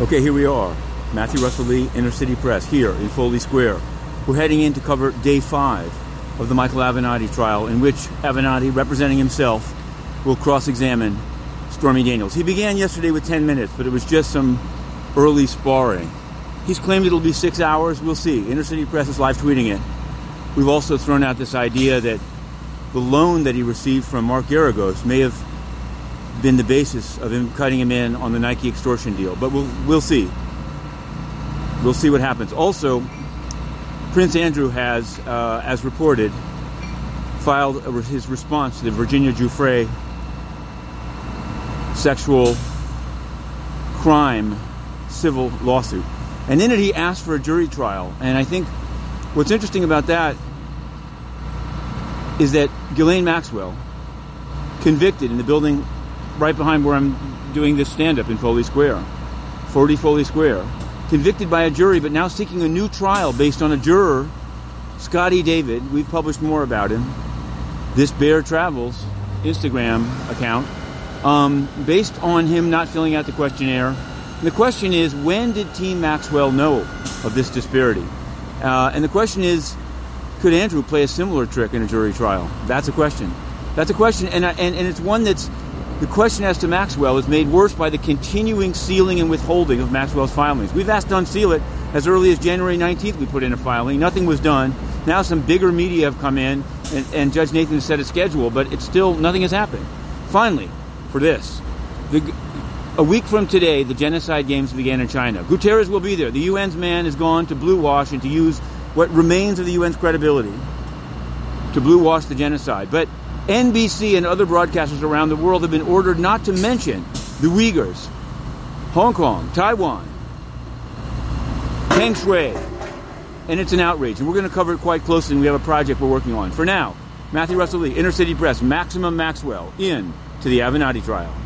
Okay, here we are. Matthew Russell Lee, Inner City Press, here in Foley Square. We're heading in to cover day five of the Michael Avenatti trial, in which Avenatti, representing himself, will cross examine Stormy Daniels. He began yesterday with 10 minutes, but it was just some early sparring. He's claimed it'll be six hours. We'll see. Inner City Press is live tweeting it. We've also thrown out this idea that the loan that he received from Mark Geragos may have been the basis of him cutting him in on the Nike extortion deal. But we'll we'll see. We'll see what happens. Also, Prince Andrew has, uh, as reported, filed his response to the Virginia Giuffre sexual crime civil lawsuit. And in it, he asked for a jury trial. And I think what's interesting about that is that Ghislaine Maxwell, convicted in the building right behind where I'm doing this stand up in Foley Square, 40 Foley Square, convicted by a jury, but now seeking a new trial based on a juror, Scotty David. We've published more about him. This Bear Travels Instagram account, um, based on him not filling out the questionnaire. And the question is, when did Team Maxwell know of this disparity? Uh, and the question is, could Andrew play a similar trick in a jury trial? That's a question. That's a question, and, and, and it's one that's the question as to Maxwell is made worse by the continuing sealing and withholding of Maxwell's filings. We've asked to unseal it as early as January 19th. We put in a filing. Nothing was done. Now some bigger media have come in, and, and Judge Nathan has set a schedule, but it's still nothing has happened. Finally, for this, the, a week from today, the genocide games began in China. Guterres will be there. The UN's man has gone to blue wash and to use what remains of the UN's credibility to blue wash the genocide. But NBC and other broadcasters around the world have been ordered not to mention the Uyghurs, Hong Kong, Taiwan, Peng Shuai, and it's an outrage. And we're going to cover it quite closely, and we have a project we're working on. For now, Matthew Russell Lee, Inner City Press, Maximum Maxwell, in to the Avenatti trial.